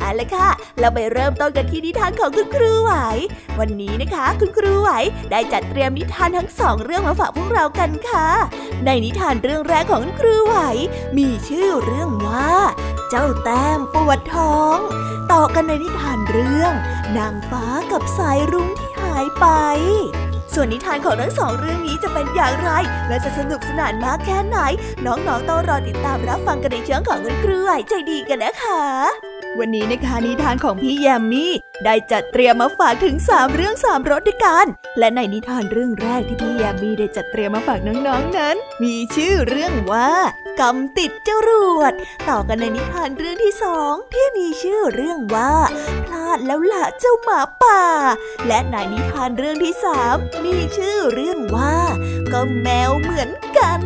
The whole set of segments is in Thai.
เอาละค่ะ เราไปเริ่มต้นกันที่นิทานของคุณครูไหว วันนี้นะคะ คุณครูไหวได้จัดเตรียมนิทานทั้งสองเรื่องมาฝากพวกเรากันค่ะ ในนิทานเรื่องแรกของคุณครูไหว มีชื่อเรื่องว่า เจ้าแต้มปวดท้อง ต่อกันในนิทานเรื่อง นางฟ้ากับสายรุ้งที่หายไปส่วนนิทานของทั้งสองเรื่องนี้จะเป็นอย่างไร และจะสนุกสนานมากแค่ไหน น้องๆต้องรอติดตามรับฟังกันในช่วงของคุณครูไหวใจดีกันนะคะ วันนี้นะคะนิทานของพี่แยมมี่ได้จัดเตรียมมาฝากถึง 3 เรื่อง 3รสด้วยกัน และในนิทานเรื่องแรกที่พี่แยมมี่ได้จัดเตรียมมาฝากน้องๆนนั้น มีชื่อเรื่องว่ากำติดจรวด ต่อกันในนิทานเรื่องที่สองที่มีชื่อเรื่องว่าพลาดแล้วละเจ้าหมาป่า และในนิทานเรื่องที่สามมีชื่อเรื่องว่าก็แมวเหมือนกัน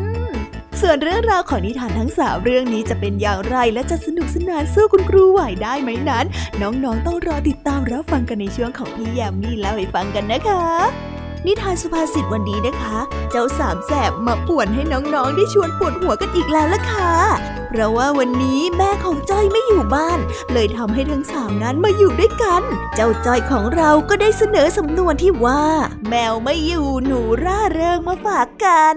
ส่วนเรื่องราวของนิทานทั้งสามเรื่องนี้จะเป็นอย่างไรและจะสนุกสนานสู้คุณครูไหวได้ไหมนั้น น้องๆต้องรอติดตามรับฟังกันในช่วงของพี่ยามีเล่าให้ฟังกันนะคะนิทานสุภาษิตวันนี้นะคะ เจ้าสามแสบมาป่วนให้น้องๆ ได้ชวนปวดหัวกันอีกแล้วล่ะค่ะ เพราะว่าวันนี้แม่ของจ้อยไม่อยู่บ้าน เลยทำให้ทั้งสามนั้นมาอยู่ด้วยกัน เจ้าจ้อยของเราก็ได้เสนอสำนวนที่ว่า แมวไม่อยู่หนูร่าเริงมาฝากกัน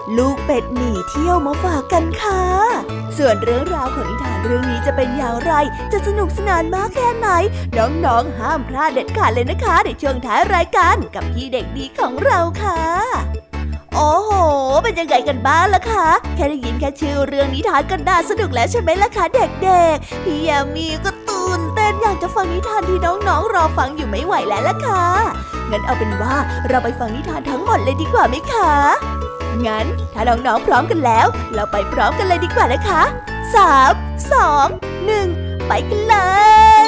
ลูกเป็ดหนีเที่ยวมาฝากกันค่ะ ส่วนเรื่องราวของนิทานเรื่องนี้จะเป็นอย่างไร จะสนุกสนานมากแค่ไหน น้องๆ ห้ามพลาดเด็ดขาดเลยนะคะ ในช่วงท้ายรายการกับพี่เด็กดีของเราค่ะ โอ้โห เป็นยังไงกันบ้างล่ะคะ แค่ได้ยินแค่ชื่อเรื่องนิทานก็น่าสนุกแล้วใช่ไหมล่ะคะเด็กๆ พี่ยามีก็ตื่น เต้นอยากจะฟังนิทานที่น้องๆรอฟังอยู่ไม่ไหวแล้วล่ะค่ะ งั้นเอาเป็นว่าเราไปฟังนิทานทั้งหมดเลยดีกว่าไหมคะ งั้นถ้าน้องๆพร้อมกันแล้ว เราไปพร้อมกันเลยดีกว่านะคะสามสองหนึ่งไปกันเลย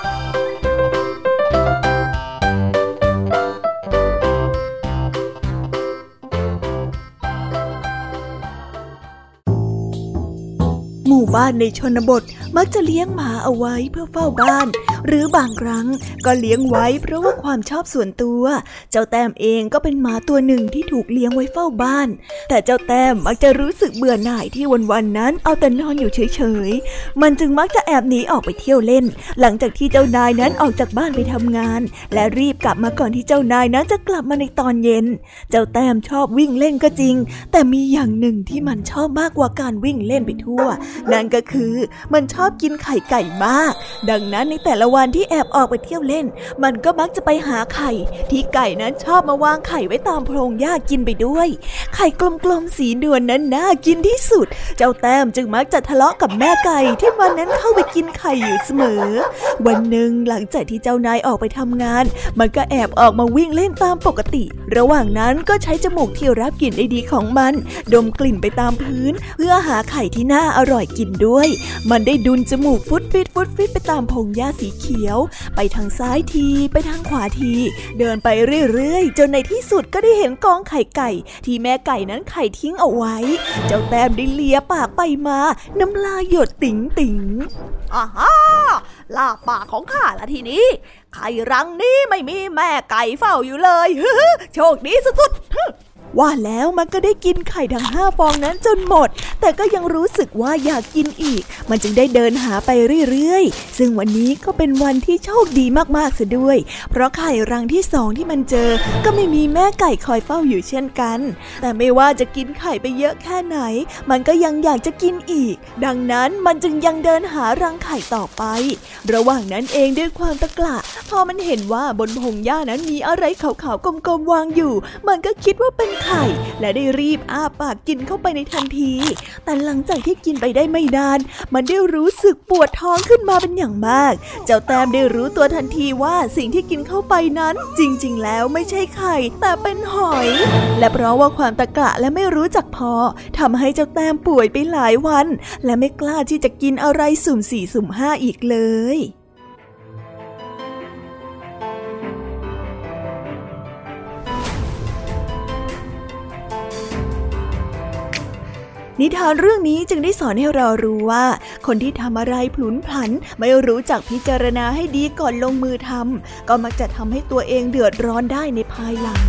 หมู่บ้านในชนบทมักจะเลี้ยงหมาเอาไว้เพื่อเฝ้าบ้าน หรือบางครั้งก็เลี้ยงไว้เพราะว่าความชอบส่วนตัว เจ้าแต้มเองก็เป็นหมาตัวหนึ่งที่ถูกเลี้ยงไว้เฝ้าบ้าน แต่เจ้าแต้มมักจะรู้สึกเบื่อหน่ายที่วันๆนั้นเอาแต่นอนอยู่เฉยๆ มันจึงมักจะแอบหนีออกไปเที่ยวเล่น หลังจากที่เจ้านายนั้นออกจากบ้านไปทำงาน และรีบกลับมาก่อนที่เจ้านายนั้นจะกลับมาในตอนเย็น เจ้าแต้มชอบวิ่งเล่นก็จริง แต่มีอย่างหนึ่งที่มันชอบมากกว่าการวิ่งเล่นไปทั่วนั่นก็คือมันชอบกินไข่ไก่มาก ดังนั้นในแต่ละวันที่แอบออกไปเที่ยวเล่น มันก็มักจะไปหาไข่ ที่ไก่นั้นชอบมาวางไข่ไว้ตามโพรงหญ้ากินไปด้วย ไข่กลมๆสีนวลนั้นน่ากินที่สุด เจ้าแต้มจึงมักจะทะเลาะกับแม่ไก่ที่วันนั้นเข้าไปกินไข่อยู่เสมอ วันหนึ่งหลังจากที่เจ้านายออกไปทำงาน มันก็แอบออกมาวิ่งเล่นตามปกติ ระหว่างนั้นก็ใช้จมูกที่รับกลิ่นได้ดีของมัน ดมกลิ่นไปตามพื้น เพื่อหาไข่ที่น่าอร่อยกินด้วย มันได้ดุนจมูกฟุดฟิตฟุดฟิตไปตามพงหญ้าสีเขียว ไปทางซ้ายทีไปทางขวาที เดินไปเรื่อยๆ จนในที่สุดก็ได้เห็นกองไข่ไก่ ที่แม่ไก่นั้นไข่ทิ้งเอาไว้ เจ้าแต้มได้เลียปากไปมา น้ำลายหยดติ๋งติ๋งอาฮ่าลาปากของข้าละทีนี้ไข่รังนี้ไม่มีแม่ไก่เฝ้าอยู่เลยโชคดีสุดๆ ว่าแล้วมันก็ได้กินไข่ทั้งห้าฟองนั้นจนหมด แต่ก็ยังรู้สึกว่าอยากกินอีก มันจึงได้เดินหาไปเรื่อยๆ ซึ่งวันนี้ก็เป็นวันที่โชคดีมากๆเสียด้วย เพราะไข่รังที่สองที่มันเจอ ก็ไม่มีแม่ไก่คอยเฝ้าอยู่เช่นกัน แต่ไม่ว่าจะกินไข่ไปเยอะแค่ไหน มันก็ยังอยากจะกินอีก ดังนั้นมันจึงยังเดินหารังไข่ต่อไป ระหว่างนั้นเองด้วยความตะกละพอมันเห็นว่าบนพงหญ้านั้นมีอะไรขาวๆกลมๆวางอยู่ มันก็คิดว่าเป็นไข่ และได้รีบอ้าปากกินเข้าไปในทันที แต่หลังจากที่กินไปได้ไม่นาน มันได้รู้สึกปวดท้องขึ้นมาเป็นอย่างมาก เจ้าแต้มได้รู้ตัวทันทีว่าสิ่งที่กินเข้าไปนั้น จริง ๆ แล้วไม่ใช่ไข่ แต่เป็นหอย และเพราะว่าความตะกะและไม่รู้จักพอทำให้เจ้าแต้มป่วยไปหลายวัน และไม่กล้าที่จะกินอะไรสุ่มสี่สุ่มห้าอีกเลย นิทานเรื่องนี้จึงได้สอนให้เรารู้ว่า คนที่ทำอะไรพลุนพลัน ไม่รู้จักพิจารณาให้ดีก่อนลงมือทำก็มักจะทำให้ตัวเองเดือดร้อนได้ในภายหลัง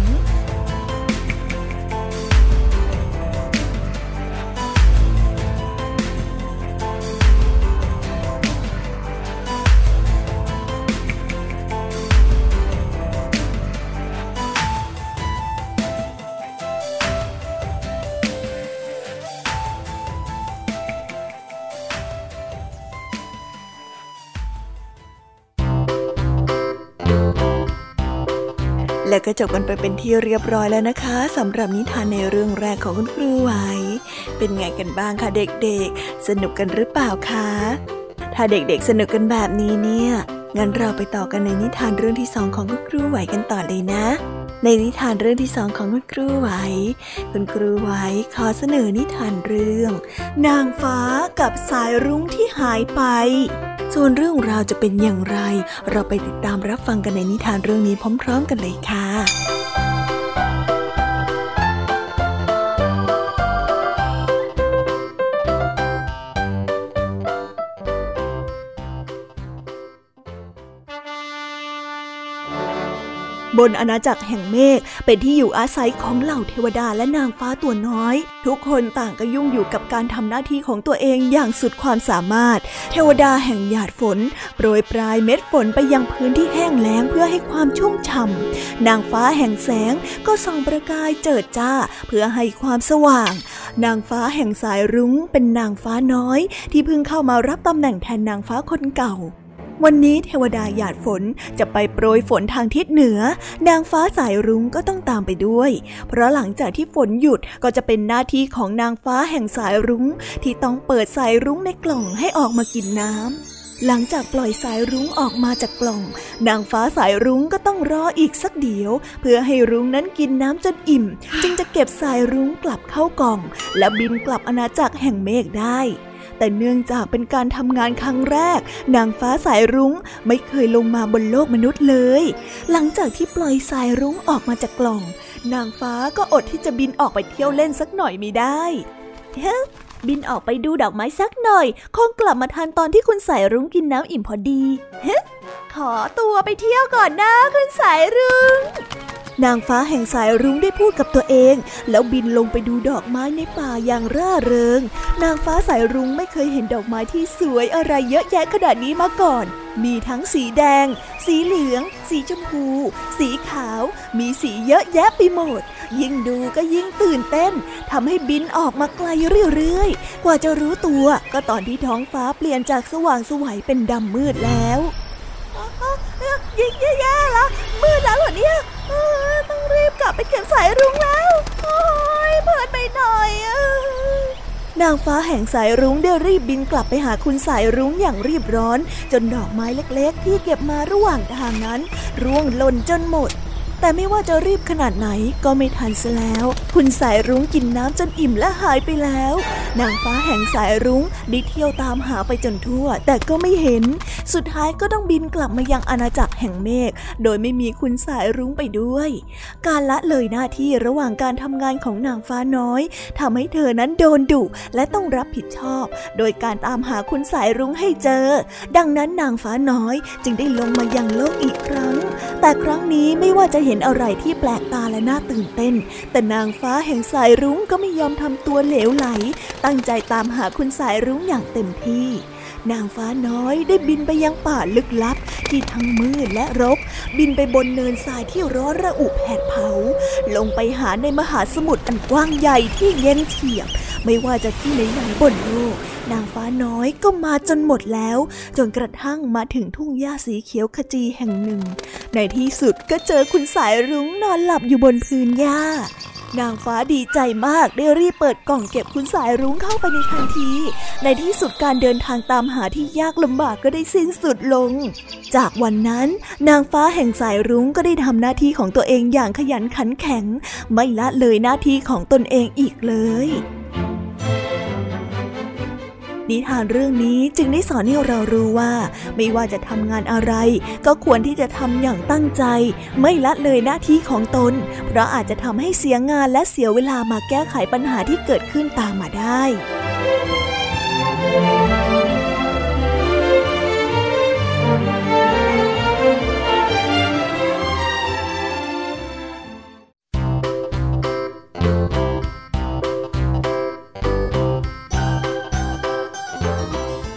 ก็จบกันไปเป็นที่เรียบร้อยแล้วนะคะสำหรับนิทานในเรื่องแรกของคุณครูไหว เป็นไงกันบ้างคะเด็กๆ สนุกกันหรือเปล่าคะถ้าเด็กๆสนุกกันแบบนี้เนี่ยงั้นเราไปต่อกันในนิทานเรื่องที่สองของคุณครูไหวกันต่อเลยนะ ในนิทานเรื่องที่สองของคุณครูไหว คุณครูไหวขอเสนอนิทานเรื่อง นางฟ้ากับสายรุ้งที่หายไป ส่วนเรื่องราวจะเป็นอย่างไร เราไปติดตามรับฟังกันในนิทานเรื่องนี้พร้อม ๆ กันเลยค่ะ บนอาณาจักรแห่งเมฆเป็นที่อยู่อาศัยของเหล่าเทวดาและนางฟ้าตัวน้อย ทุกคนต่างก็ยุ่งอยู่กับการทำหน้าที่ของตัวเองอย่างสุดความสามารถ เทวดาแห่งหยาดฝน โปรยปลายเม็ดฝนไปยังพื้นที่แห้งแล้งเพื่อให้ความชุ่มฉ่ำนางฟ้าแห่งแสงก็ส่องประกายเจิดจ้า เพื่อให้ความสว่าง นางฟ้าแห่งสายรุ้งเป็นนางฟ้าน้อย ที่เพิ่งเข้ามารับตำแหน่งแทนนางฟ้าคนเก่า วันนี้เทวดาหยาดฝนจะไปโปรยฝนทางทิศเหนือ นางฟ้าสายรุ้งก็ต้องตามไปด้วย เพราะหลังจากที่ฝนหยุดก็จะเป็นหน้าที่ของนางฟ้าแห่งสายรุ้ง ที่ต้องเปิดสายรุ้งในกล่องให้ออกมากินน้ำหลังจากปล่อยสายรุ้งออกมาจากกล่อง นางฟ้าสายรุ้งก็ต้องรออีกสักเดียว เพื่อให้รุ้งนั้นกินน้ำจนอิ่ม จึงจะเก็บสายรุ้งกลับเข้ากล่อง และบินกลับอาณาจักรแห่งเมฆได้ แต่เนื่องจากเป็นการทำงานครั้งแรก นางฟ้าสายรุ้งไม่เคยลงมาบนโลกมนุษย์เลย หลังจากที่ปล่อยสายรุ้งออกมาจากกล่อง นางฟ้าก็อดที่จะบินออกไปเที่ยวเล่นสักหน่อยไม่ได้เฮ้บินออกไปดูดอกไม้สักหน่อย คงกลับมาทานตอนที่คุณสายรุ้งกินน้ำอิ่มพอดีเฮ้ ขอตัวไปเที่ยวก่อนนะคุณสายรุ้งนางฟ้าแห่งสายรุ้งได้พูดกับตัวเอง แล้วบินลงไปดูดอกไม้ในป่าอย่างร่าเริง นางฟ้าสายรุ้งไม่เคยเห็นดอกไม้ที่สวยอะไรเยอะแยะขนาดนี้มาก่อน มีทั้งสีแดง สีเหลือง สีชมพู สีขาว มีสีเยอะแยะไปหมด ยิ่งดูก็ยิ่งตื่นเต้นทำให้บินออกมาไกลเรื่อยๆ กว่าจะรู้ตัวก็ตอนที่ท้องฟ้าเปลี่ยนจากสว่างสวัยเป็นดำมืดแล้ว ยิ่งแย่ๆแล้วมืดแล้วเหรอเนี่ยต้องรีบกลับไปเก็บสายรุ้งแล้ว โอ้ยเพิดไปหน่อยนางฟ้าแห่งสายรุ้งได้รีบบินกลับไปหาคุณสายรุ้งอย่างรีบร้อน จนดอกไม้เล็กๆ ที่เก็บมาระหว่างทางนั้น ร่วงหล่นจนหมด แต่ไม่ว่าจะรีบขนาดไหนก็ไม่ทันซะแล้ว คุณสายรุ้งกินน้ำจนอิ่มและหายไปแล้ว นางฟ้าแห่งสายรุ้งได้เที่ยวตามหาไปจนทั่ว แต่ก็ไม่เห็น สุดท้ายก็ต้องบินกลับมายังอาณาจักรแห่งเมฆโดยไม่มีคุณสายรุ้งไปด้วย การละเลยหน้าที่ระหว่างการทำงานของนางฟ้าน้อยทำให้เธอนั้นโดนดุและต้องรับผิดชอบ โดยการตามหาคุณสายรุ้งให้เจอ ดังนั้นนางฟ้าน้อยจึงได้ลงมายังโลกอีกครั้ง แต่ครั้งนี้ไม่ว่าจะเห็นห็นอะไรที่แปลกตาและน่าตื่นเต้น แต่นางฟ้าแห่งสายรุ้งก็ไม่ยอมทำตัวเหลวไหล ตั้งใจตามหาคุณสายรุ้งอย่างเต็มที่ นางฟ้าน้อยได้บินไปยังป่าลึกลับ ที่ทั้งมืดและรก บินไปบนเนินทรายที่ร้อนระอุแผดเผา ลงไปหาในมหาสมุทรอันกว้างใหญ่ที่เย็นเฉียบ ไม่ว่าจะที่ไหนๆบนโลกนางฟ้าน้อยก็มาจนหมดแล้ว จนกระทั่งมาถึงทุ่งหญ้าสีเขียวขจีแห่งหนึ่ง ในที่สุดก็เจอคุณสายรุ้งนอนหลับอยู่บนพื้นหญ้า นางฟ้าดีใจมากได้รีบเปิดกล่องเก็บคุณสายรุ้งเข้าไปในทันที ในที่สุดการเดินทางตามหาที่ยากลำบากก็ได้สิ้นสุดลง จากวันนั้น นางฟ้าแห่งสายรุ้งก็ได้ทำหน้าที่ของตัวเองอย่างขยันขันแข็ง ไม่ละเลยหน้าที่ของตนเองอีกเลย นิทานเรื่องนี้จึงได้สอนให้เรารู้ว่า ไม่ว่าจะทำงานอะไร ก็ควรที่จะทำอย่างตั้งใจ ไม่ละเลยหน้าที่ของตน เพราะอาจจะทำให้เสียงานและเสียเวลามาแก้ไขปัญหาที่เกิดขึ้นตามมาได้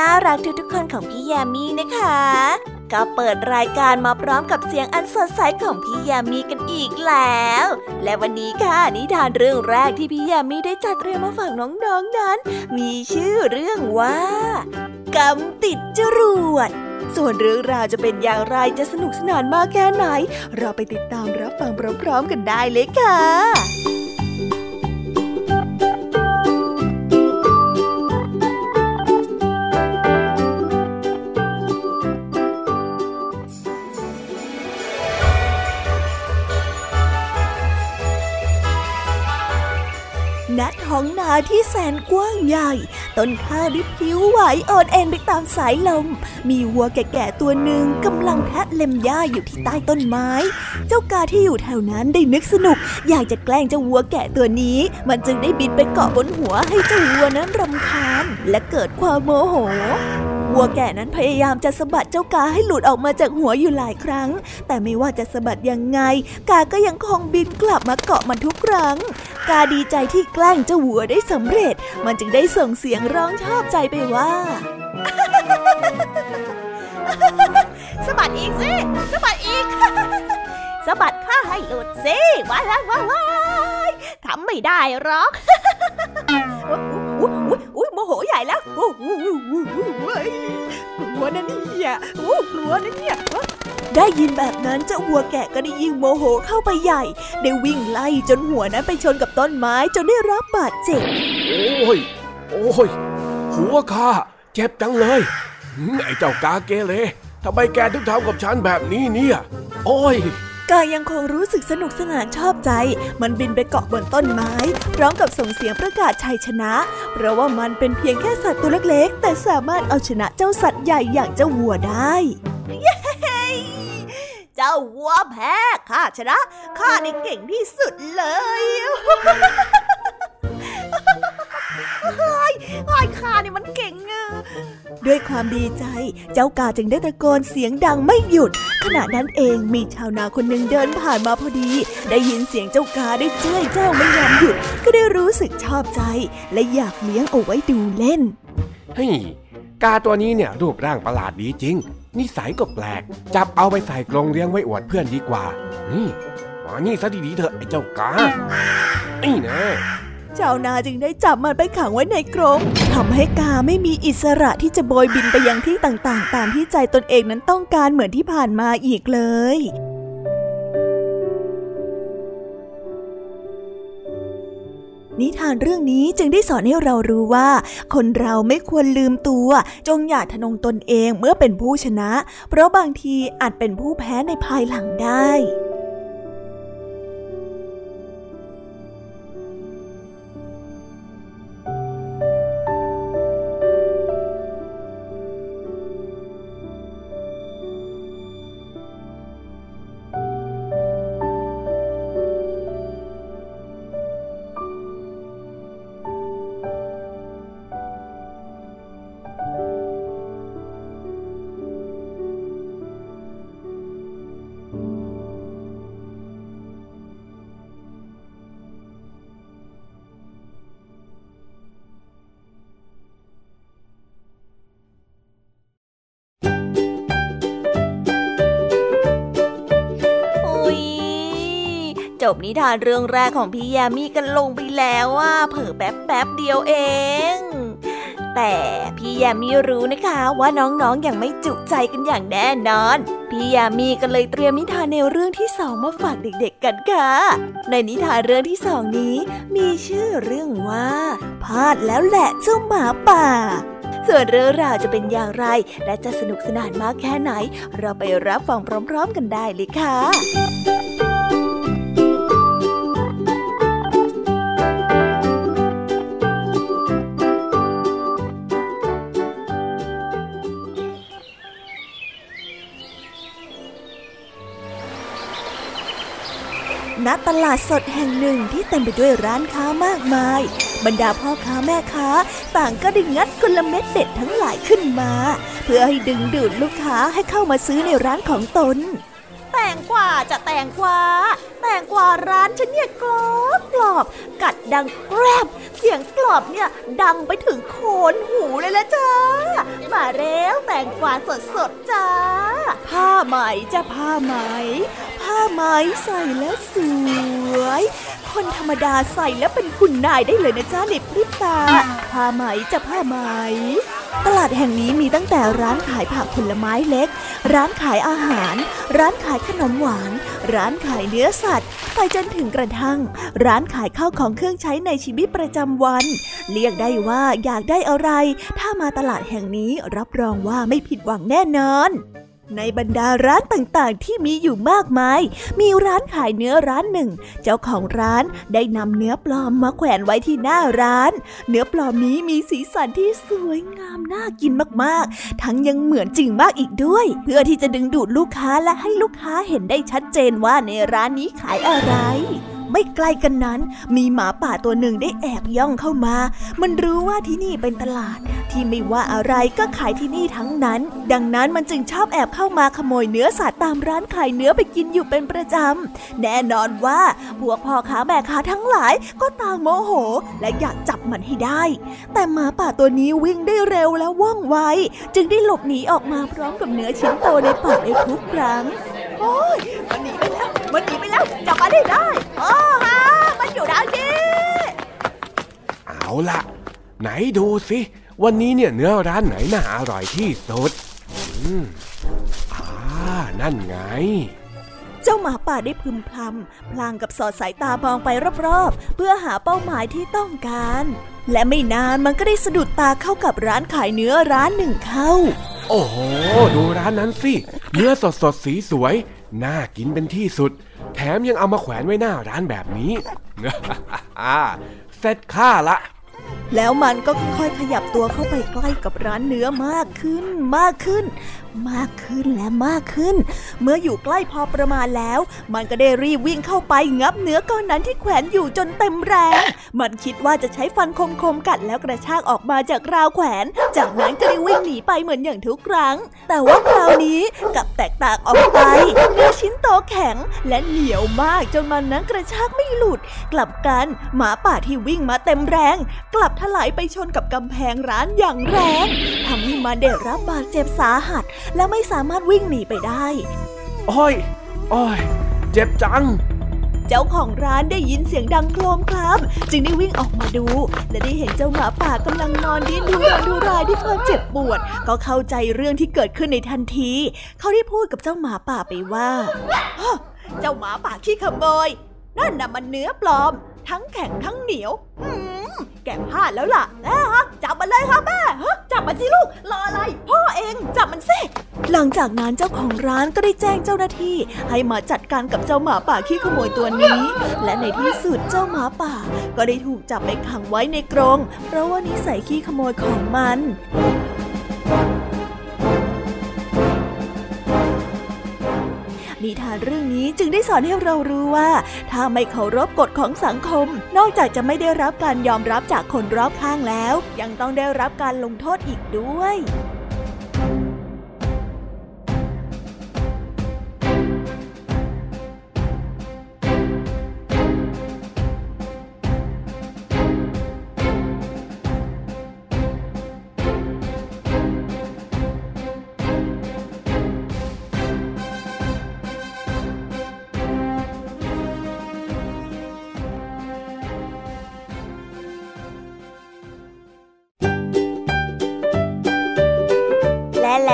น่ารักทุกๆคนของพี่แยมมี่นะคะ ก็เปิดรายการมาพร้อมกับเสียงอันสดใสของพี่แยมมี่กันอีกแล้ว และวันนี้ค่ะนิทานเรื่องแรกที่พี่แยมมี่ได้จัดเตรียมมาฝากน้องๆนนั้น มีชื่อเรื่องว่ากำติดจรวดส่วนเรื่องราวจะเป็นอย่างไรจะสนุกสนานมากแค่ไหน เราไปติดตามรับฟังพร้อมๆกันได้เลยค่ะ ณท้องนาที่แสนกว้างใหญ่ ต้นข้าวได้พิ้วไหวอ่อนเอ็นไปตามสายลม มีวัวแก่ๆตัวหนึ่งกำลังแทะเล็มหญ้าอยู่ที่ใต้ต้นไม้ เจ้ากาที่อยู่แถวนั้นได้นึกสนุก อยากจะแกล้งเจ้าวัวแก่ตัวนี้ มันจึงได้บินไปเกาะบนหัวให้เจ้าวัวนั้นรำคาญและเกิดความโมโห วัวแก่นั้นพยายามจะสะบัดเจ้ากาให้หลุดออกมาจากหัวอยู่หลายครั้ง แต่ไม่ว่าจะสะบัดยังไง กาก็ยังคงบินกลับมาเกาะมันทุกครั้ง กาดีใจที่แกล้งเจ้าวัวได้สำเร็จ มันจึงได้ส่งเสียงร้องชอบใจไปว่าสะบัดอีกสิสะบัดอีกสะบัดข้าให้หลุดสิว้ายว้ายว้ายทำไม่ได้หรอก อุ้ยอุ้ยโมโหใหญ่แล้วโอ้โหกลัวนะเนี่ยโอ้กลัวนะเนี่ยได้ยินแบบนั้นเจ้าวัวแกะก็ได้ยิ่งโมโหเข้าไปใหญ่ ได้วิ่งไล่จนหัวนั้นไปชนกับต้นไม้จนได้รับบาดเจ็บ โอ้ย โอ้ย หัวข้าเจ็บจังเลยไอ้เจ้ากาเกเรทำไมแกถึงทำกับฉันแบบนี้เนี่ย โอ้ยกายังคงรู้สึกสนุกสนานชอบใจ มันบินไปเกาะบนต้นไม้ พร้อมกับส่งเสียงประกาศชัยชนะ เพราะว่ามันเป็นเพียงแค่สัตว์ตัวเล็กๆ แต่สามารถเอาชนะเจ้าสัตว์ใหญ่อย่างเจ้าวัวได้เจ้าวัวแพ้ข้าชนะ ข้านี่เก่งที่สุดเลย ฮ้ยไอ้ข้านี่มันเก่งอะด้วยความดีใจ เจ้ากาจึงได้ตะโกนเสียงดังไม่หยุด ขณะนั้นเองมีชาวนาคนหนึ่งเดินผ่านมาพอดี ได้ยินเสียงเจ้ากาได้เจ้ยเจ้าไม่ยอมหยุด ก็ได้รู้สึกชอบใจ และอยากเลี้ยงเอาไว้ดูเล่น เฮ้ย กาตัวนี้เนี่ยรูปร่างประหลาดดีจริง นิสัยก็แปลก จับเอาไปใส่กรงเลี้ยงไว้อวดเพื่อนดีกว่า นี่มานี่ซะดีๆเถอะไอ้เจ้ากานี่นะ ชาวนาจึงได้จับมันไปขังไว้ในกรงทำให้กาไม่มีอิสระที่จะโบยบินไปยังที่ต่างๆ ตามที่ใจตนเองนั้นต้องการเหมือนที่ผ่านมาอีกเลยนิทานเรื่องนี้จึงได้สอนให้เรารู้ว่า คนเราไม่ควรลืมตัว จงอย่าทนงตนเองเมื่อเป็นผู้ชนะ เพราะบางทีอาจเป็นผู้แพ้ในภายหลังได้ บนิทานเรื่องแรกของพี่ยามีกันลงไปแล้วว่าเผิ่แป๊บแป๊บเดียวเอง แต่พี่ยามีรู้นะคะว่าน้องๆออย่างไม่จุใจกันอย่างแน่นอน พี่ยามีก็เลยเตรียมนิทานแนวเรื่องที่สองมาฝากเด็กๆกันค่ะ ในนิทานเรื่องที่สองนี้ มีชื่อเรื่องว่าพลาดแล้วแหละเจ้าหมาป่าส่วนเรื่องราวจะเป็นอย่างไร และจะสนุกสนานมากแค่ไหน เราไปรับฟังพร้อม ๆ กันได้เลยค่ะ ณตลาดสดแห่งหนึ่งที่เต็มไปด้วยร้านค้ามากมาย บรรดาพ่อค้าแม่ค้า ต่างก็ได้งัดกลเม็ดเด็ดทั้งหลายขึ้นมา เพื่อให้ดึงดูดลูกค้าให้เข้ามาซื้อในร้านของตน แตงกวาจะแตงกวาแตงกวาร้านฉันเนี่ยกรอบกรอบ กัดดังแกรบเสียงกรอบเนี่ยดังไปถึงโคนหูเลยละจ้ามาแล้วแตงกวาสดสดจ้า ผ้าไหมจะผ้าไหม ผ้าไหมใส่แล้วสวย ยคนธรรมดาใส่แล้วเป็นคุณนายได้เลยนะจ้าในพริบตาผ้าไหมจะผ้าไหม ตลาดแห่งนี้มีตั้งแต่ร้านขายผักผลไม้เล็ก ร้านขายอาหาร ร้านขายขนมหวาน ร้านขายเนื้อสัตว์ ไปจนถึงกระทั่ง ร้านขายข้าวของเครื่องใช้ในชีวิตประจำวัน เรียกได้ว่าอยากได้อะไร ถ้ามาตลาดแห่งนี้รับรองว่าไม่ผิดหวังแน่นอน ในบรรดาร้านต่างๆ ที่มีอยู่มากมาย มีร้านขายเนื้อร้านหนึ่ง เจ้าของร้านได้นำเนื้อปลอมมาแขวนไว้ที่หน้าร้าน เนื้อปลอมนี้มีสีสันที่สวยงามน่ากินมากๆ ทั้งยังเหมือนจริงมากอีกด้วย เพื่อที่จะดึงดูดลูกค้าและให้ลูกค้าเห็นได้ชัดเจนว่าในร้านนี้ขายอะไร ไม่ไกลกันนั้น มีหมาป่าตัวหนึ่งได้แอบย่องเข้ามา มันรู้ว่าที่นี่เป็นตลาด ที่ไม่ว่าอะไรก็ขายที่นี่ทั้งนั้น ดังนั้นมันจึงชอบแอบเข้ามาขโมยเนื้อสัตว์ตามร้านขายเนื้อไปกินอยู่เป็นประจำ แน่นอนว่าพวกพ่อค้าแม่ค้าทั้งหลายก็ต่างโมโห และอยากจับมันให้ได้ แต่หมาป่าตัวนี้วิ่งได้เร็วและว่องไว จึงได้หลบหนีออกมาพร้อมกับเนื้อชิ้นโตในปากในทุกครั้ง โอ้ยมันหนีไปแล้ว มันหนีไปแล้ว จับมาได้ได้โอ้ฮะมันอยู่ด้านนี้เอาล่ะ ไหนดูสิ วันนี้เนี่ยเนื้อร้านไหนน่าอร่อยที่สุด อืมอ่า นั่นไง เจ้าหมาป่าได้พึมพำพลางกับสอดสายตามองไปรอบๆ เพื่อหาเป้าหมายที่ต้องการ และไม่นานมันก็ได้สะดุดตาเข้ากับร้านขายเนื้อร้านหนึ่งเข้า โอ้โห ดูร้านนั้นสิ เนื้อสดสดๆสีสวย น่ากินเป็นที่สุด แถมยังเอามาแขวนไว้หน้าร้านแบบนี้เสร็จค่าละแล้วมันก็ค่อยๆขยับตัวเข้าไปใกล้กับร้านเนื้อมากขึ้นมากขึ้นมากขึ้นและมากขึ้น เมื่ออยู่ใกล้พอประมาณแล้ว มันก็ได้รีบวิ่งเข้าไปงับเนื้อก้อนนั้นที่แขวนอยู่จนเต็มแรง มันคิดว่าจะใช้ฟันคมๆกัดแล้วกระชากออกมาจากราวแขวน จากนั้นก็ได้วิ่งหนีไปเหมือนอย่างทุกครั้ง แต่ว่าคราวนี้กลับแตกต่างออกไปเนื้อชิ้นโตแข็งและเหนียวมากจนมันนั้นกระชากไม่หลุด กลับกันหมาป่าที่วิ่งมาเต็มแรง กลับถลายไปชนกับกำแพงร้านอย่างแรงทำให้มันได้รับบาดเจ็บสาหัสและไม่สามารถวิ่งหนีไปได้โอ้ยโอ้ยเจ็บจัง เจ้าของร้านได้ยินเสียงดังโครมครามจึงได้วิ่งออกมาดู และได้เห็นเจ้าหมาป่ากำลังนอนดิ้นดูรนดูรายด้วยความเจ็บปวด ก็เข้าใจเรื่องที่เกิดขึ้นในทันที เขาได้พูดกับเจ้าหมาป่าไปว่าฮะเจ้าหมาป่าขี้ขโมยนั่นน่ะมันเนื้อปลอม ทั้งแข็งทั้งเหนียวหืม แกพลาดแล้วล่ะแม่ฮะจับมันเลยค่ะแม่ฮะจับมันสิลูกรออะไรพ่อเองจับมันสิหลังจากนั้นเจ้าของร้านก็ได้แจ้งเจ้าหน้าที่ ให้มาจัดการกับเจ้าหมาป่าขี้ขโมยตัวนี้ และในที่สุดเจ้าหมาป่า ก็ได้ถูกจับไปขังไว้ในกรงเพราะว่านิสัยขี้ขโมยของมัน นิทานเรื่องนี้จึงได้สอนให้เรารู้ว่า ถ้าไม่เคารพกฎของสังคม นอกจากจะไม่ได้รับการยอมรับจากคนรอบข้างแล้ว ยังต้องได้รับการลงโทษอีกด้วย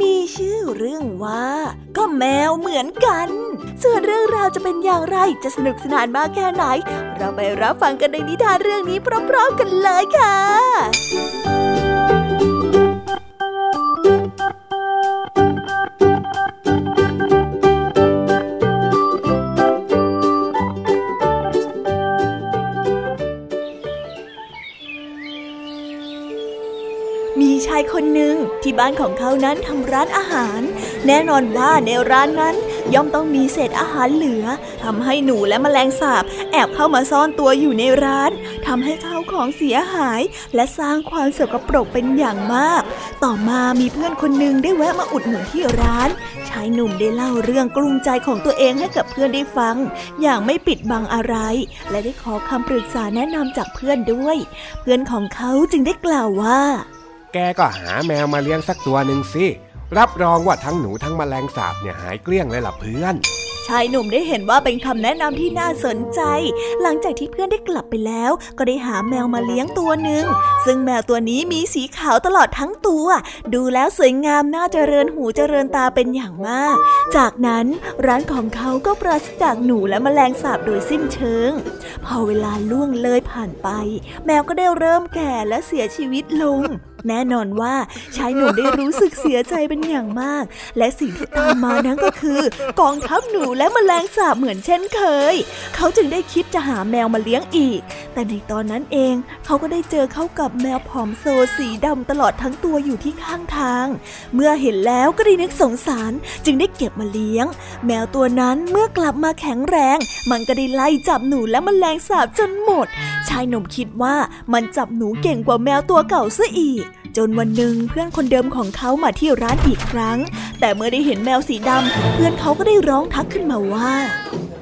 มีชื่อเรื่องว่า ก็แมวเหมือนกัน ส่วนเรื่องราวจะเป็นอย่างไรจะสนุกสนานมากแค่ไหน เราไปรับฟังกันในนิทานเรื่องนี้พร้อมๆกันเลยค่ะ ที่บ้านของเขานั้นทำร้านอาหาร แน่นอนว่าในร้านนั้นย่อมต้องมีเศษอาหารเหลือทำให้หนูและแมลงสาบ แอบเข้ามาซ่อนตัวอยู่ในร้านทำให้ข้าวของเสียหาย และสร้างความสกปรกเป็นอย่างมาก ต่อมามีเพื่อนคนหนึ่งได้แวะมาอุดหนุนที่ร้าน ชายหนุ่มได้เล่าเรื่องกลุ้มใจของตัวเองให้กับเพื่อนได้ฟัง อย่างไม่ปิดบังอะไร และได้ขอคำปรึกษาแนะนำจากเพื่อนด้วย เพื่อนของเขาจึงได้กล่าวว่า แกก็หาแมวมาเลี้ยงสักตัวหนึ่งสิ รับรองว่าทั้งหนูทั้งแมลงสาบเนี่ยหายเกลี้ยงเลยล่ะเพื่อน ชายหนุ่มได้เห็นว่าเป็นคำแนะนำที่น่าสนใจ หลังจากที่เพื่อนได้กลับไปแล้ว ก็ได้หาแมวมาเลี้ยงตัวหนึ่ง ซึ่งแมวตัวนี้มีสีขาวตลอดทั้งตัว ดูแล้วสวยงามน่าเจริญหูเจริญตาเป็นอย่างมาก จากนั้นร้านของเขาก็ปราศจากหนูและแมลงสาบโดยสิ้นเชิง พอเวลาล่วงเลยผ่านไป แมวก็ได้เริ่มแก่และเสียชีวิตลงแน่นอนว่าชายหนุ่มได้รู้สึกเสียใจเป็นอย่างมาก และสิ่งที่ตามมานั้นก็คือกองทัพหนูและมแมลงสาบเหมือนเช่นเคย เขาจึงได้คิดจะหาแมวมาเลี้ยงอีก แต่ในตอนนั้นเองเขาก็ได้เจอเข้ากับแมวผอมโซสีดำตลอดทั้งตัวอยู่ที่ข้างทาง เมื่อเห็นแล้วก็ได้นึกสงสารจึงได้เก็บมาเลี้ยง แมวตัวนั้นเมื่อกลับมาแข็งแรง มันก็ได้ไล่จับหนูและมแมลงสาบจนหมด ชายหนุ่มคิดว่ามันจับหนูเก่งกว่าแมวตัวเก่าซะอีก จนวันหนึ่งเพื่อนคนเดิมของเขามาที่ร้านอีกครั้ง แต่เมื่อได้เห็นแมวสีดำเพื่อนเขาก็ได้ร้องทักขึ้นมาว่า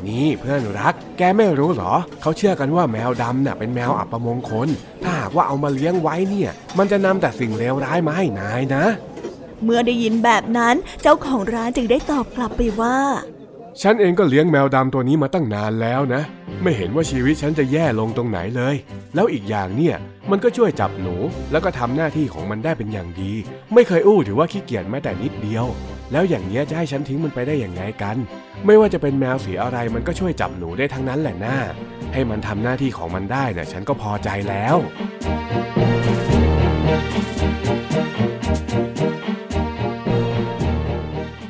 นี่เพื่อนรัก แกไม่รู้เหรอ เขาเชื่อกันว่าแมวดำน่ะเป็นแมวอัปมงคล ถ้าหากว่าเอามาเลี้ยงไว้เนี่ย มันจะนำแต่สิ่งเลวร้ายมาให้นายนะ เมื่อได้ยินแบบนั้นเจ้าของร้านจึงได้ตอบกลับไปว่า ฉันเองก็เลี้ยงแมวดำตัวนี้มาตั้งนานแล้วนะ ไม่เห็นว่าชีวิตฉันจะแย่ลงตรงไหนเลย แล้วอีกอย่างเนี่ย มันก็ช่วยจับหนู แล้วก็ทำหน้าที่ของมันได้เป็นอย่างดี ไม่เคยอู้หรือว่าขี้เกียจแม้แต่นิดเดียว แล้วอย่างเนี้ยจะให้ฉันทิ้งมันไปได้อย่างไงกัน ไม่ว่าจะเป็นแมวสีอะไรมันก็ช่วยจับหนูได้ทั้งนั้นแหละนะให้มันทำหน้าที่ของมันได้นะ่ะฉันก็พอใจแล้ว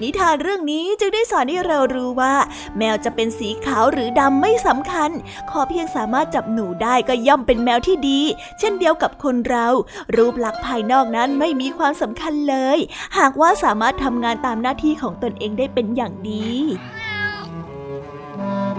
นิทานเรื่องนี้จึงได้สอนให้เรารู้ว่า แมวจะเป็นสีขาวหรือดำไม่สำคัญ ขอเพียงสามารถจับหนูได้ก็ย่อมเป็นแมวที่ดี เช่นเดียวกับคนเรา รูปลักษณ์ภายนอกนั้นไม่มีความสำคัญเลย หากว่าสามารถทำงานตามหน้าที่ของตนเองได้เป็นอย่างดีว้า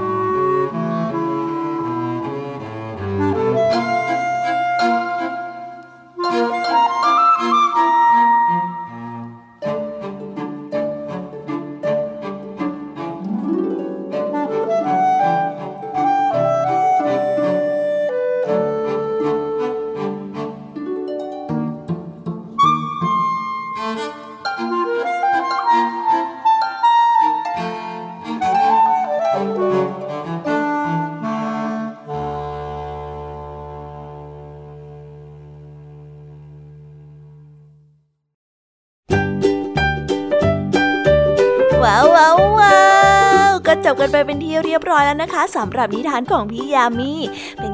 ไปเป็นที่เรียบร้อยแล้วนะคะสำหรับนิทานของพี่ยามีเป็น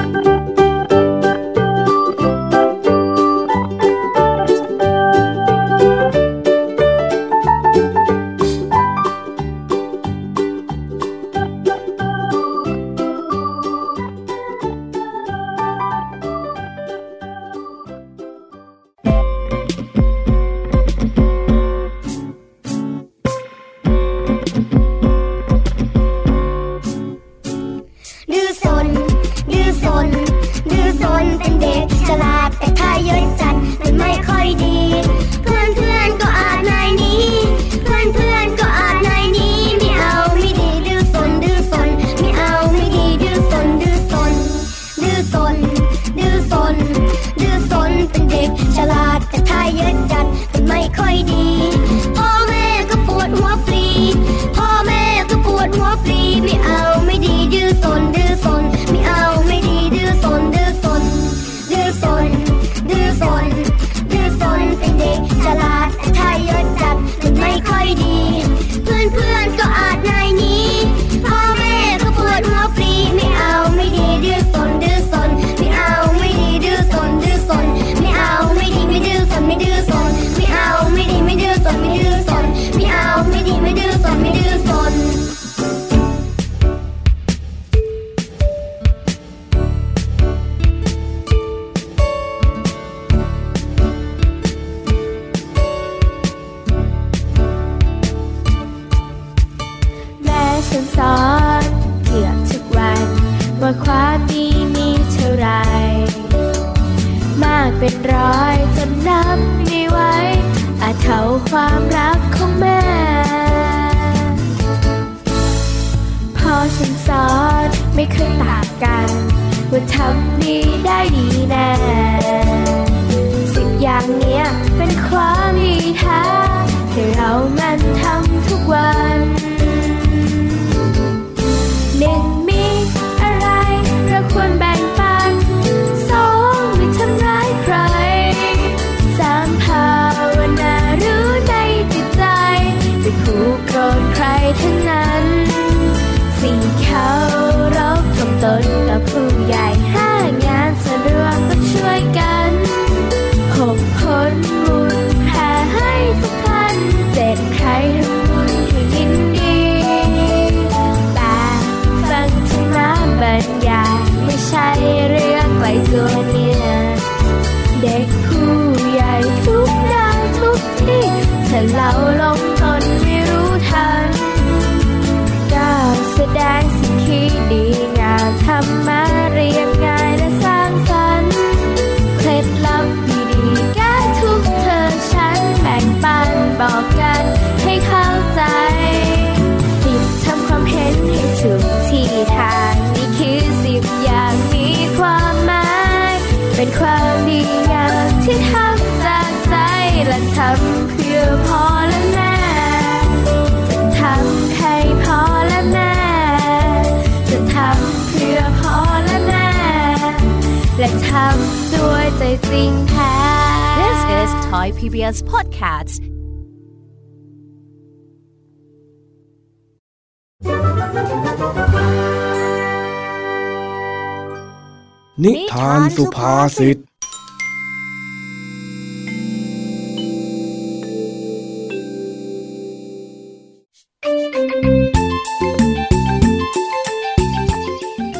นิทานสุภาษิต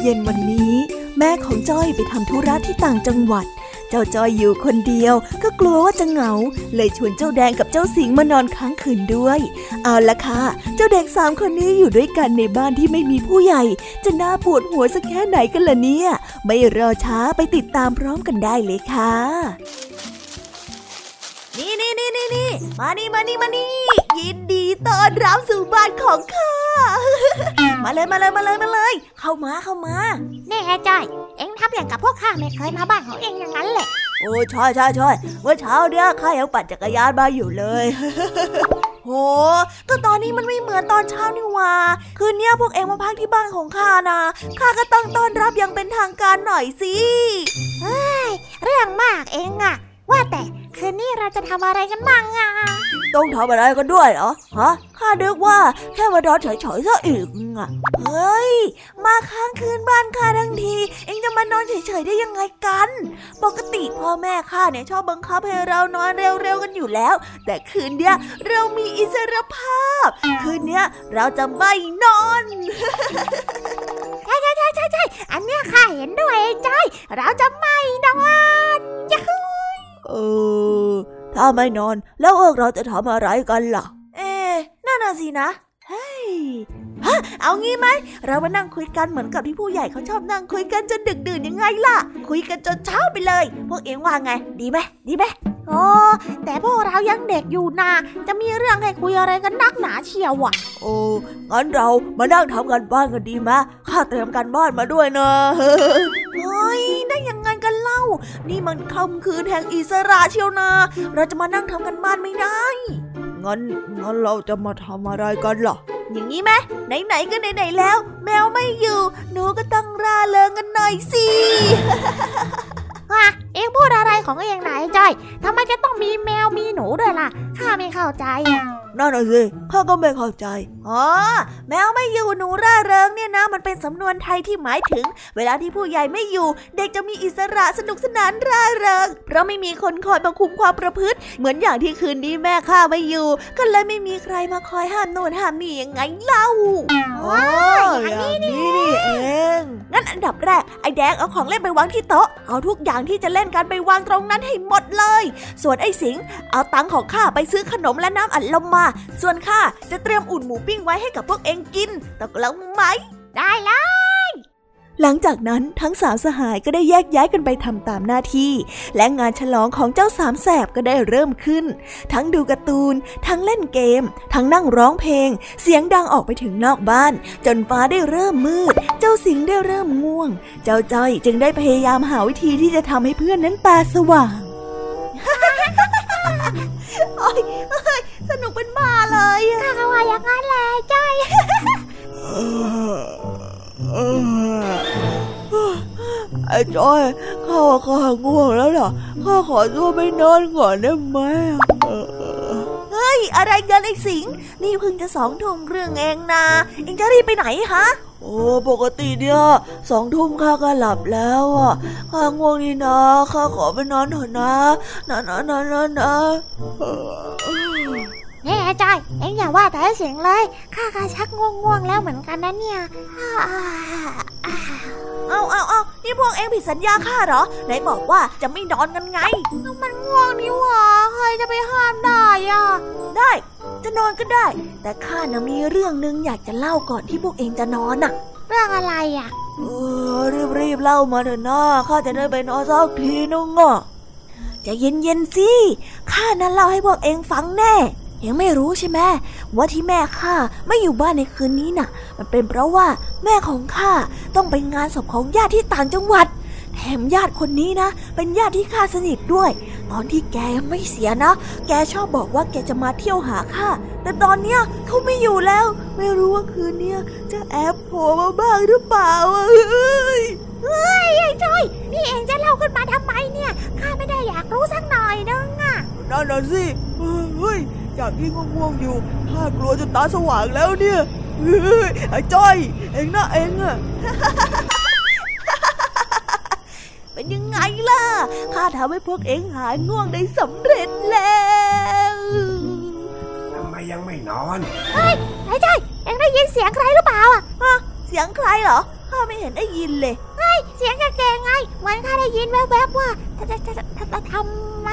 เย็นวันนี้ แม่ของจ้อยไปทำธุระที่ต่างจังหวัด เจ้าจอยอยู่คนเดียว ก็กลัวว่าจะเหงา เลยชวนเจ้าแดงกับเจ้าสิงมานอนค้างคืนด้วย เอาละค่ะ เจ้าเด็กสามคนนี้อยู่ด้วยกันในบ้านที่ไม่มีผู้ใหญ่ จะน่าปวดหัวสักแค่ไหนกันล่ะเนี่ย ไม่รอช้าไปติดตามพร้อมกันได้เลยค่ะ นี่นี่นี่นี่นี่มานี่มานี่มานี่ยินดีต้อนรับสู่บ้านของข้า มาเลยมาเลยมาเลยมาเลย เข้ามาเข้ามาแน่จ้อยเอ็งทำอย่างกับพวกข้าไม่เคยมาบ้านของเอ็งอย่างนั้นแหละโอ้ใช่ใช่ใช่เมื่อเช้าเนี่ยข้ายังปั่นจักรยานมาอยู่เลยโห ก็ตอนนี้มันไม่เหมือนตอนเช้านี่หว่า คืนเนี้ยพวกเองมาพักที่บ้านของข้านะ ข้าก็ต้องต้อนรับอย่างเป็นทางการหน่อยสิเรื่องมากเองอะ ว่าแต่คืนนี้เราจะทำอะไรกันบ้างอะต้องทำอะไรกันด้วยเหรอฮะข้านึกว่าแค่มานอนเฉยๆซะอีกอะเฮ้ย มาค้างคืนบ้านข้าทั้งที เองจะมานอนเฉยๆได้ยังไงกัน ปกติพ่อแม่ข้าเนี่ยชอบบังคับให้เรานอนเร็วๆกันอยู่แล้ว แต่คืนเนี้ยเรามีอิสรภาพ คืนเนี้ยเราจะไม่นอนใช่ใช่ใช่ใช่ใช่อันเนี้ยข้าเห็นด้วยไอ้จ้อยเราจะไม่นอนยะฮู เออ ถ้าไม่นอนแล้วเอิกเราจะทำอะไรกันล่ะ เอ๊ะนั่นน่ะสินะ เฮ้ยฮะเอางี้ไหม เรามานั่งคุยกันเหมือนกับที่ผู้ใหญ่เขาชอบนั่งคุยกันจนดึกดื่นยังไงล่ะ คุยกันจนเช้าไปเลย พวกเอ็งว่าไง ดีไหมดีไหม โอ้แต่พวกเรายังเด็กอยู่นะจะมีเรื่องให้คุยอะไรกันนักหนาเชียวอะโอ้งั้นเรามานั่งทำกันบ้านกันดีไหมข้าเตรียมกันบ้านมาด้วยนะเฮ้ยได้ยังไงกันเล่า นี่มันค่ำคืนแห่งอิสระเชียวนะ เราจะมานั่งทำกันบ้านไม่ได้งั้นงั้นเราจะมาทำอะไรกันล่ะ อย่างนี้ไหมไหนๆก็ไหนๆแล้ว แมวไม่อยู่ หนูก็ต้องร่าเริงกันหน่อยสิอะเอ็งพูดอะไรของเอ็งไหนายจ้อยทำไมจะต้องมีแมวมีหนูด้วยล่ะ ข้าไม่เข้าใจอะนั่นน่ะสิข้าก็ไม่เข้าใจ อ๋อ แมวไม่อยู่หนูร่าเริงเนี่ยนะ มันเป็นสำนวนไทยที่หมายถึง เวลาที่ผู้ใหญ่ไม่อยู่ เด็กจะมีอิสระสนุกสนานร่าเริง เพราะไม่มีคนคอยมาคุมความประพฤติ เหมือนอย่างที่คืนนี้แม่ข้าไม่อยู่ ก็เลยไม่มีใครมาคอยห้ามโน่นห้ามนี่ยังไงเล่าอ๋ออย่างนี้นี่เอง งั้นอันดับแรกไอ้แดงเอาของเล่นไปวางที่โต๊ะ เอาทุกอย่างที่จะเล่นล่นกันไปวางตรงนั้นให้หมดเลย ส่วนไอ้สิงเอาตังของข้าไปซื้อขนมและน้ำอัดลมมา ส่วนข้าจะเตรียมอุ่นหมูปิ้งไว้ให้กับพวกเองกินตกลงไหม ได้แล้ว หลังจากนั้นทั้งสามสหายก็ได้แยกย้ายกันไปทำตามหน้าที่ และงานฉลองของเจ้าสามแสบก็ได้เริ่มขึ้น ทั้งดูการ์ตูน ทั้งเล่นเกม ทั้งนั่งร้องเพลง เสียงดังออกไปถึงนอกบ้าน จนฟ้าได้เริ่มมืด เจ้าสิงได้เริ่มง่วง เจ้าจ้อยจึงได้พยายามหาวิธีที่จะทำให้เพื่อนนั้นตาสว่างโอ้ยสนุกเป็นบ้าเลยข้าว่าอย่างนั้นแหละจ้อย ไอ้จ้อยข้าว่าข้าง่วงแล้วล่ะข้าขอตัวไปนอนก่อนได้ไหมเฮ้ย อะไรกันไอ้สิง นี่เพิ่งจะสองทุ่มเรื่องเองนะเองจะรีบไปไหนฮะโอ้ปกติเนี่ยสองทุ่มข้าก็หลับแล้วอะข้าง่วงนี่นะข้าขอไปนอนเถอะนะนะนะนะนะนะ นี่ไอ้จ้อยเอ็งอย่าว่าแต่เสียงเลยข้าก็ชักง่วงๆแล้วเหมือนกันนะเนี่ยอ่าอ่าเอาเอาเอานี่พวกเองผิดสัญญาข้าเหรอไหนบอกว่าจะไม่นอนกันไงมันง่วงนี่หว่าใครจะไปห้ามได้อะได้ จะนอนก็ได้ แต่ข้านะมีเรื่องหนึงอยากจะเล่าก่อนที่พวกเองจะนอนน่ะ เรื่องอะไรอะเออรีบรีบๆเล่ามาเถอะนะข้าจะได้ไปนอนสักทีนึงอะใจะเย็นเย็นๆสิ ข้านั้นเล่าให้พวกเองฟังแน่ ยังไม่รู้ใช่ไหมว่าที่แม่ข้าไม่อยู่บ้านในคืนนี้น่ะ มันเป็นเพราะว่าแม่ของข้าต้องไปงานศพของญาติที่ต่างจังหวัด แถมญาติคนนี้นะ เป็นญาติที่ข้าสนิทด้วย ตอนที่แกไม่เสียนะ แกชอบบอกว่าแกจะมาเที่ยวหาข้าแต่ตอนเนี้ยเขาไม่อยู่แล้ว ไม่รู้ว่าคืนเนี้ยจะแอบโผล่มาบ้างหรือเปล่าเฮ้ยเฮ้ยไอ้จ้อยนี่เองจะเล่าขึ้นมาทำไมเนี่ยข้าไม่ได้อยากรู้สักหน่อยนึงอะนั่นน่ะสิเฮ้ย จากที่ง่วงๆอยู่ข้ากลัวจนตาสว่างแล้วเนี่ยเฮ้ยไอ้จ้อย เอ็งนะเอ็งอะเป็นยังไงล่ะข้าทำให้พวกเอ็งหายง่วงได้สำเร็จแล้วทำไมยังไม่นอนไอ้จ้อยเอ็งได้ยินเสียงใครหรือเปล่าอะเสียงใครเหรอข้าไม่เห็นได้ยินเลยเสียงแก่ๆไงเหมือนข้าได้ยินแวบๆว่าจะจะจะจะจะทำไม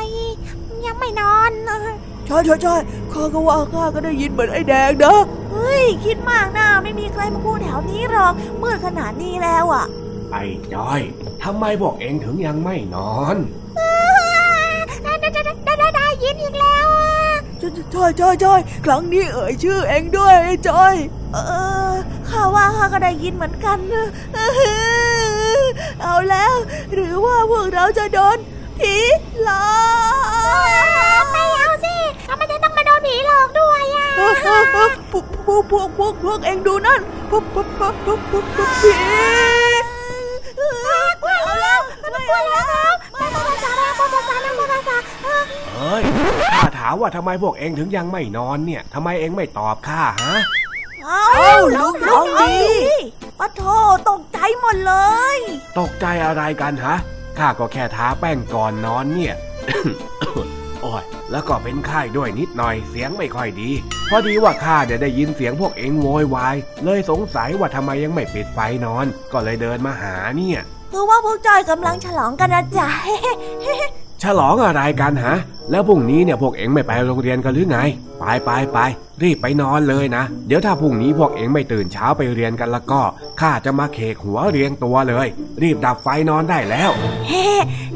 ยังไม่นอนเออ ใช่ใช่ใช่ข้าก็ว่าข้าก็ได้ยินเหมือนไอ้แดงนะเฮ้ย คิดมากนะไม่มีใครมาพูดแถวนี้หรอกมืดขนาดนี้แล้วอะ ไอ้จ้อยทำไมพวกเองถึงยังไม่นอนได้ได้ได้ได้ได้ได้ยินอีกแล้วอะใช่ใช่ใช่ใช่ครั้งนี้เอ่ยชื่อเองด้วยไอ้จอย เออข้าว่าข้าก็ได้ยินเหมือนกันนะเอาแล้ว หรือว่าพวกเราจะโดนผีหลอกไม่เอาสิ ทำไมจะต้องมาโดนผีหลอกด้วยอะพวกพวกพวกพวกพวกเองดูนั่นพวกพวกพวกพวกพวกพวกผีกลัวแล้วมันกลัวแล้วครับมันภาษาแล้วภาษาแล้วภาษาเฮ้ยข้าถามว่าทำไมพวกเองถึงยังไม่นอนเนี่ยทำไมเองไม่ตอบข้าฮะเอาลุงน้องดีปะโทตกใจหมดเลย ตกใจอะไรกันฮะข้าก็แค่ทาแป้งก่อนนอนเนี่ยโอ้ย แล้วก็เป็นไข้ด้วยนิดหน่อยเสียงไม่ค่อยดี พอดีว่าข้าเนี่ยได้ยินเสียงพวกเองโวยวาย เลยสงสัยว่าทำไมยังไม่ปิดไฟนอน ก็เลยเดินมาหาเนี่ยคือว่าพวกจอยกำลังฉลองกันนะจ๊ะฉลองอะไรกันฮะ แล้วพรุ่งนี้เนี่ยพวกเองไม่ไปโรงเรียนกันหรือไง ไปไปไป รีบไปนอนเลยนะ เดี๋ยวถ้าพรุ่งนี้พวกเองไม่ตื่นเช้าไปเรียนกันแล้วก็ข้าจะมาเคกหัวเรียงตัวเลย รีบดับไฟนอนได้แล้ว เฮ้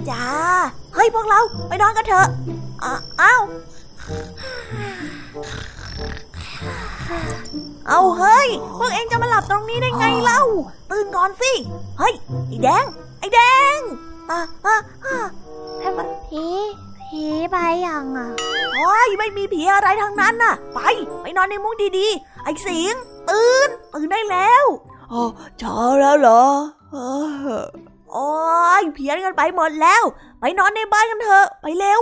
จ้าเฮ้ยพวกเราไปนอนกันเถอะอะเอ้าเอาเฮ้ย พวกเองจะมาหลับตรงนี้ได้ไงเล่า ตื่นก่อนสิ เฮ้ย ไอ้แดง ไอ้แดงอะอะอะผี ผีไปยังอะโอ้ยไม่มีผีอะไรทั้งนั้นน่ะ ไป ไปนอนในมุ้งดีๆ ไอ้สิงตื่น ตื่นได้แล้วอ๋อเช้าแล้วเหรอเออโอ้ยเพี้ยนกันไปหมดแล้ว ไปนอนในบ้านกันเถอะ ไปเร็ว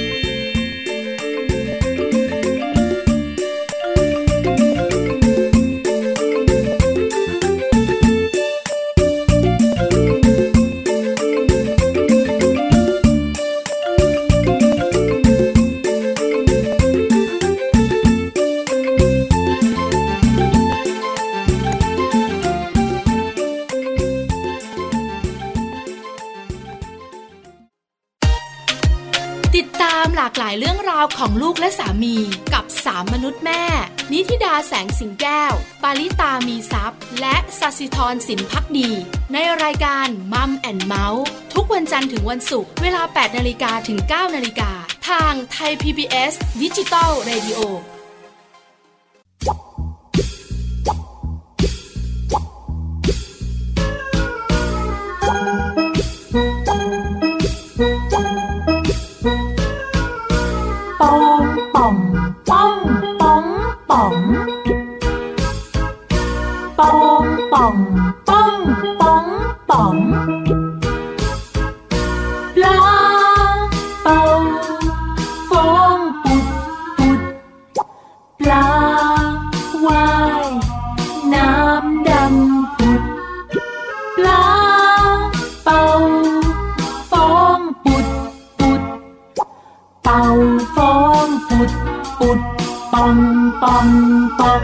าแสงสิงแก้ว ปาลิตามีทรัพย์และสัสิธรสินพักดี ในรายการ Mum and Mouth ทุกวันจันทร์ถึงวันศุกร์เวลา 8 นาฬิกาถึง 9 นาฬิกาทางไทย PBS digital Radio เปุดปังปังปัง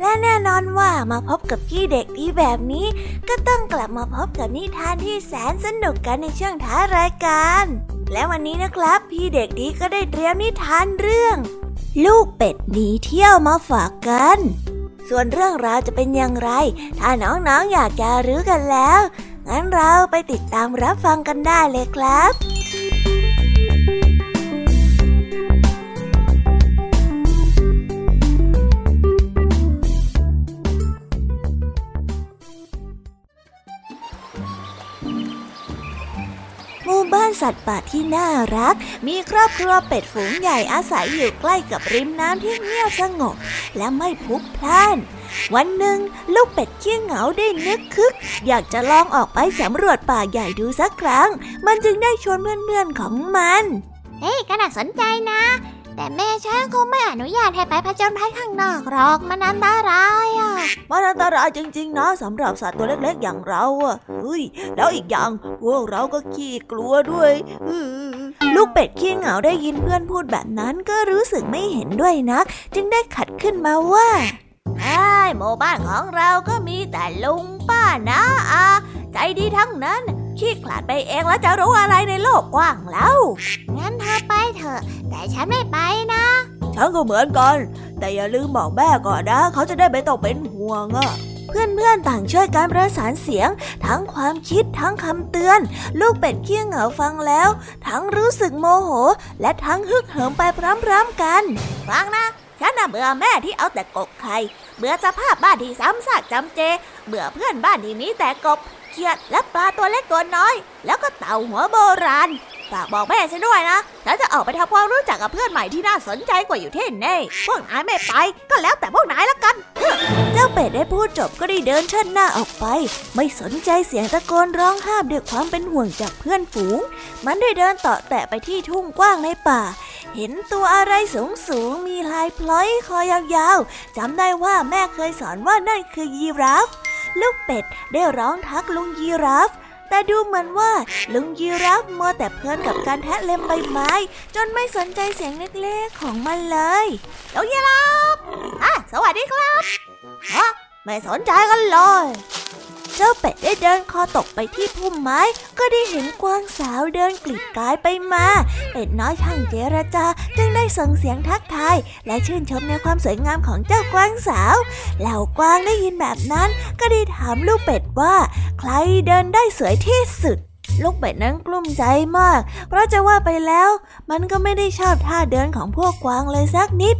และแน่นอนว่ามาพบกับพี่เด็กดีแบบนี้ ก็ต้องกลับมาพบกับนิทานที่แสนสนุกกันในช่วงท้ายรายการ และวันนี้นะครับ พี่เด็กดีก็ได้เตรียมนิทานเรื่อง ลูกเป็ดหนีเที่ยวมาฝากกัน ส่วนเรื่องราวจะเป็นอย่างไร ถ้าน้องๆออยากจะรู้กันแล้ว งั้นเราไปติดตามรับฟังกันได้เลยครับ สัตว์ป่าที่น่ารัก มีครอบครัวเป็ดฝูงใหญ่อาศัยอยู่ใกล้กับริมน้ำที่เงียบสงบ และไม่พลุกพล่าน วันหนึ่งลูกเป็ดขี้เหงาได้นึกคึก อยากจะลองออกไปสำรวจป่าใหญ่ดูสักครั้ง มันจึงได้ชวนเพื่อนๆของมัน เฮ้ยก็น่าสนใจนะ แต่แม่ฉันคงไม่อนุญาตให้ไปผจญภัยข้างนอกหรอกมันอันตรายอะ มันอันตรายจริง ๆ นะสำหรับสัตว์ตัวเล็กๆอย่างเราอะเฮ้ย แล้วอีกอย่างพวกเราก็ขี้กลัวด้วยลูกเป็ดขี้เหงาได้ยินเพื่อนพูดแบบนั้นก็รู้สึกไม่เห็นด้วยนัก จึงได้ขัดขึ้นมาว่าไอ้หมู่บ้านของเราก็มีแต่ลุงป้านะอา ใจดีทั้งนั้น ขี้ขลาดไปเองแล้วจะรู้อะไรในโลกกว้างแล้ว งั้นเธอไปเถอะ แต่ฉันไม่ไปนะ ฉันก็เหมือนกัน แต่อย่าลืมบอกแม่ก่อนนะ เขาจะได้ไม่ต้องเป็นห่วงอะเพื่อนๆต่างช่วยการประสานเสียง ทั้งความคิดทั้งคำเตือน ลูกเป็ดเคี้ยงเหงาฟังแล้ว ทั้งรู้สึกโมโห และทั้งฮึกเหิมไปพร้อมๆกันฟังนะฉันน่ะเบื่อแม่ที่เอาแต่กบไข่เบื่อสภาพบ้านที่ซ้ำซากจำเจ เบื่อเพื่อนบ้านที่มีแต่กบเขียดและปลาตัวเล็กตัวน้อย แล้วก็เต่าหัวโบราณฝากบอกแม่ฉันด้วยนะฉันจะออกไปทำความรู้จักกับเพื่อนใหม่ที่น่าสนใจกว่าอยู่ที่นี่ พวกนายไม่ไป ก็แล้วแต่พวกนายละกัน เจ้าเป็ดได้พูดจบก็ได้เดินเชิดหน้าออกไป ไม่สนใจเสียงตะโกนร้องห้ามด้วยความเป็นห่วงจากเพื่อนฝูง มันได้เดินต่อแตะไปที่ทุ่งกว้างในป่า เห็นตัวอะไรสูงสูงมีลายพลอยคอยาวๆจำได้ว่าแม่เคยสอนว่านั่นคือยีราฟ ลูกเป็ดได้ร้องทักลุงยีราฟ แต่ดูเหมือนว่าลุงยีราฟมัวแต่เพลินกับการแทะเล็มใบไม้ จนไม่สนใจเสียงเล็กๆของมันเลยลุงยีราฟอะสวัสดีครับฮะไม่สนใจกันเลย เจ้าเป็ดได้เดินคอตกไปที่พุ่มไม้ ก็ได้เห็นกวางสาวเดินกลีบกายไปมา เป็ดน้อยช่างเจรจาจึงได้ส่งเสียงทักทาย และชื่นชมในความสวยงามของเจ้ากวางสาว เหล่ากวางได้ยินแบบนั้น ก็ได้ถามลูกเป็ดว่า ใครเดินได้สวยที่สุด ลูกเป็ดนั้นกลุ้มใจมาก เพราะจะว่าไปแล้ว มันก็ไม่ได้ชอบท่าเดินของพวกกวางเลยสักนิด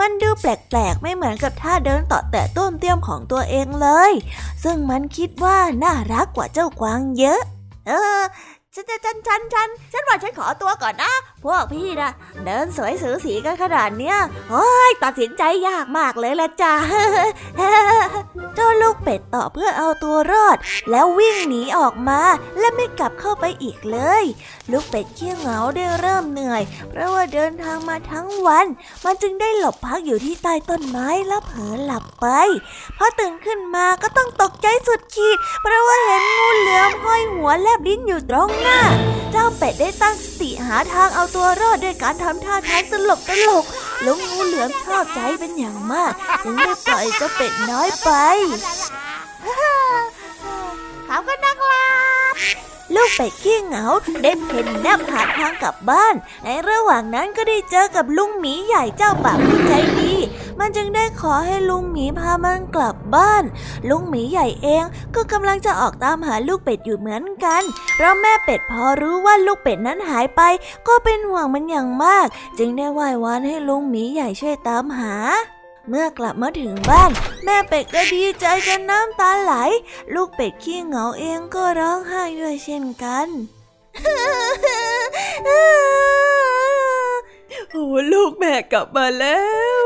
มันดูแปลกๆ ไม่เหมือนกับท่าเดินต่อแต่ต้นเตี้ยมของตัวเองเลย ซึ่งมันคิดว่าน่ารักกว่าเจ้ากวางเยอะ เออ ฉันฉันฉันฉันฉันฉันว่าฉันขอตัวก่อนนะ พวกพี่นะเดินสวยสูสีกันขนาดเนี้ยโอ้ยตัดสินใจยากมากเลยละจ้าเจ้าลูกเป็ดต่อเพื่อเอาตัวรอด แล้ววิ่งหนีออกมาและไม่กลับเข้าไปอีกเลย ลูกเป็ดเขี้ยเหงาได้เริ่มเหนื่อย เพราะว่าเดินทางมาทั้งวัน มันจึงได้หลบพักอยู่ที่ใต้ต้นไม้แล้วเผลอหลับไปพอตื่นขึ้นมาก็ต้องตกใจสุดขีด เพราะว่าเห็นงูเหลือมห้อยหัวแลบลิ้นอยู่ตรงน่ะ เจ้าเป็ดได้ตั้งสติหาทางเอาตัวรอดด้วยการทำท่าทางตลกตลกลุงงูเหลือมชอบใจเป็นอย่างมาก จึงได้ปล่อยเจ้าเป็ดน้อยไปขาก็นักลาบ ลูกเป็ดขี้เหงาได้เพ่นแนบหาทางกลับบ้าน ในระหว่างนั้นก็ได้เจอกับลุงหมีใหญ่เจ้าป่าผู้ใจดี มันจึงได้ขอให้ลุงหมีพามันกลับบ้าน ลุงหมีใหญ่เองก็กำลังจะออกตามหาลูกเป็ดอยู่เหมือนกัน เพราะแม่เป็ดพอรู้ว่าลูกเป็ดนั้นหายไป ก็เป็นห่วงมันอย่างมาก จึงได้ไหว้วานให้ลุงหมีใหญ่ช่วยตามหา เมื่อกลับมาถึงบ้าน แม่เป็ดก็ดีใจจนน้ำตาไหล ลูกเป็ดขี้เหงาเองก็ร้องไห้ด้วยเช่นกัน โอ้ลูกแม่กลับมาแล้ว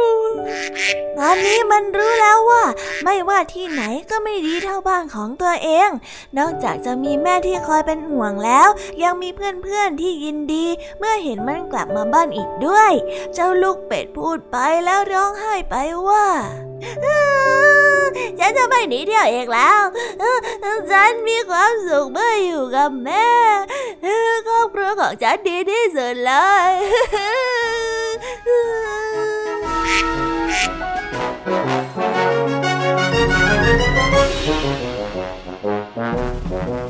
ตอนนี้มันรู้แล้วว่า ไม่ว่าที่ไหนก็ไม่ดีเท่าบ้านของตัวเอง นอกจากจะมีแม่ที่คอยเป็นห่วงแล้ว ยังมีเพื่อนๆที่ยินดี เมื่อเห็นมันกลับมาบ้านอีกด้วย เจ้าลูกเป็ดพูดไปแล้วร้องไห้ไปว่าฉันจะไม่หนีเที่ยวเองแล้ว ฉันมีความสุขเมื่ออยู่กับแม่ครอบครัวของฉันดีที่สุดเลยนิ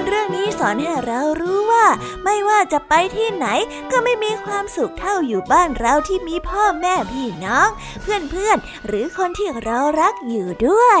านเรื่องนี้สอนให้เรารู้ว่า ไม่ว่าจะไปที่ไหนก็ไม่มีความสุขเท่าอยู่บ้านเราที่มีพ่อแม่พี่น้อง เพื่อนๆหรือคนที่เรารักอยู่ด้วย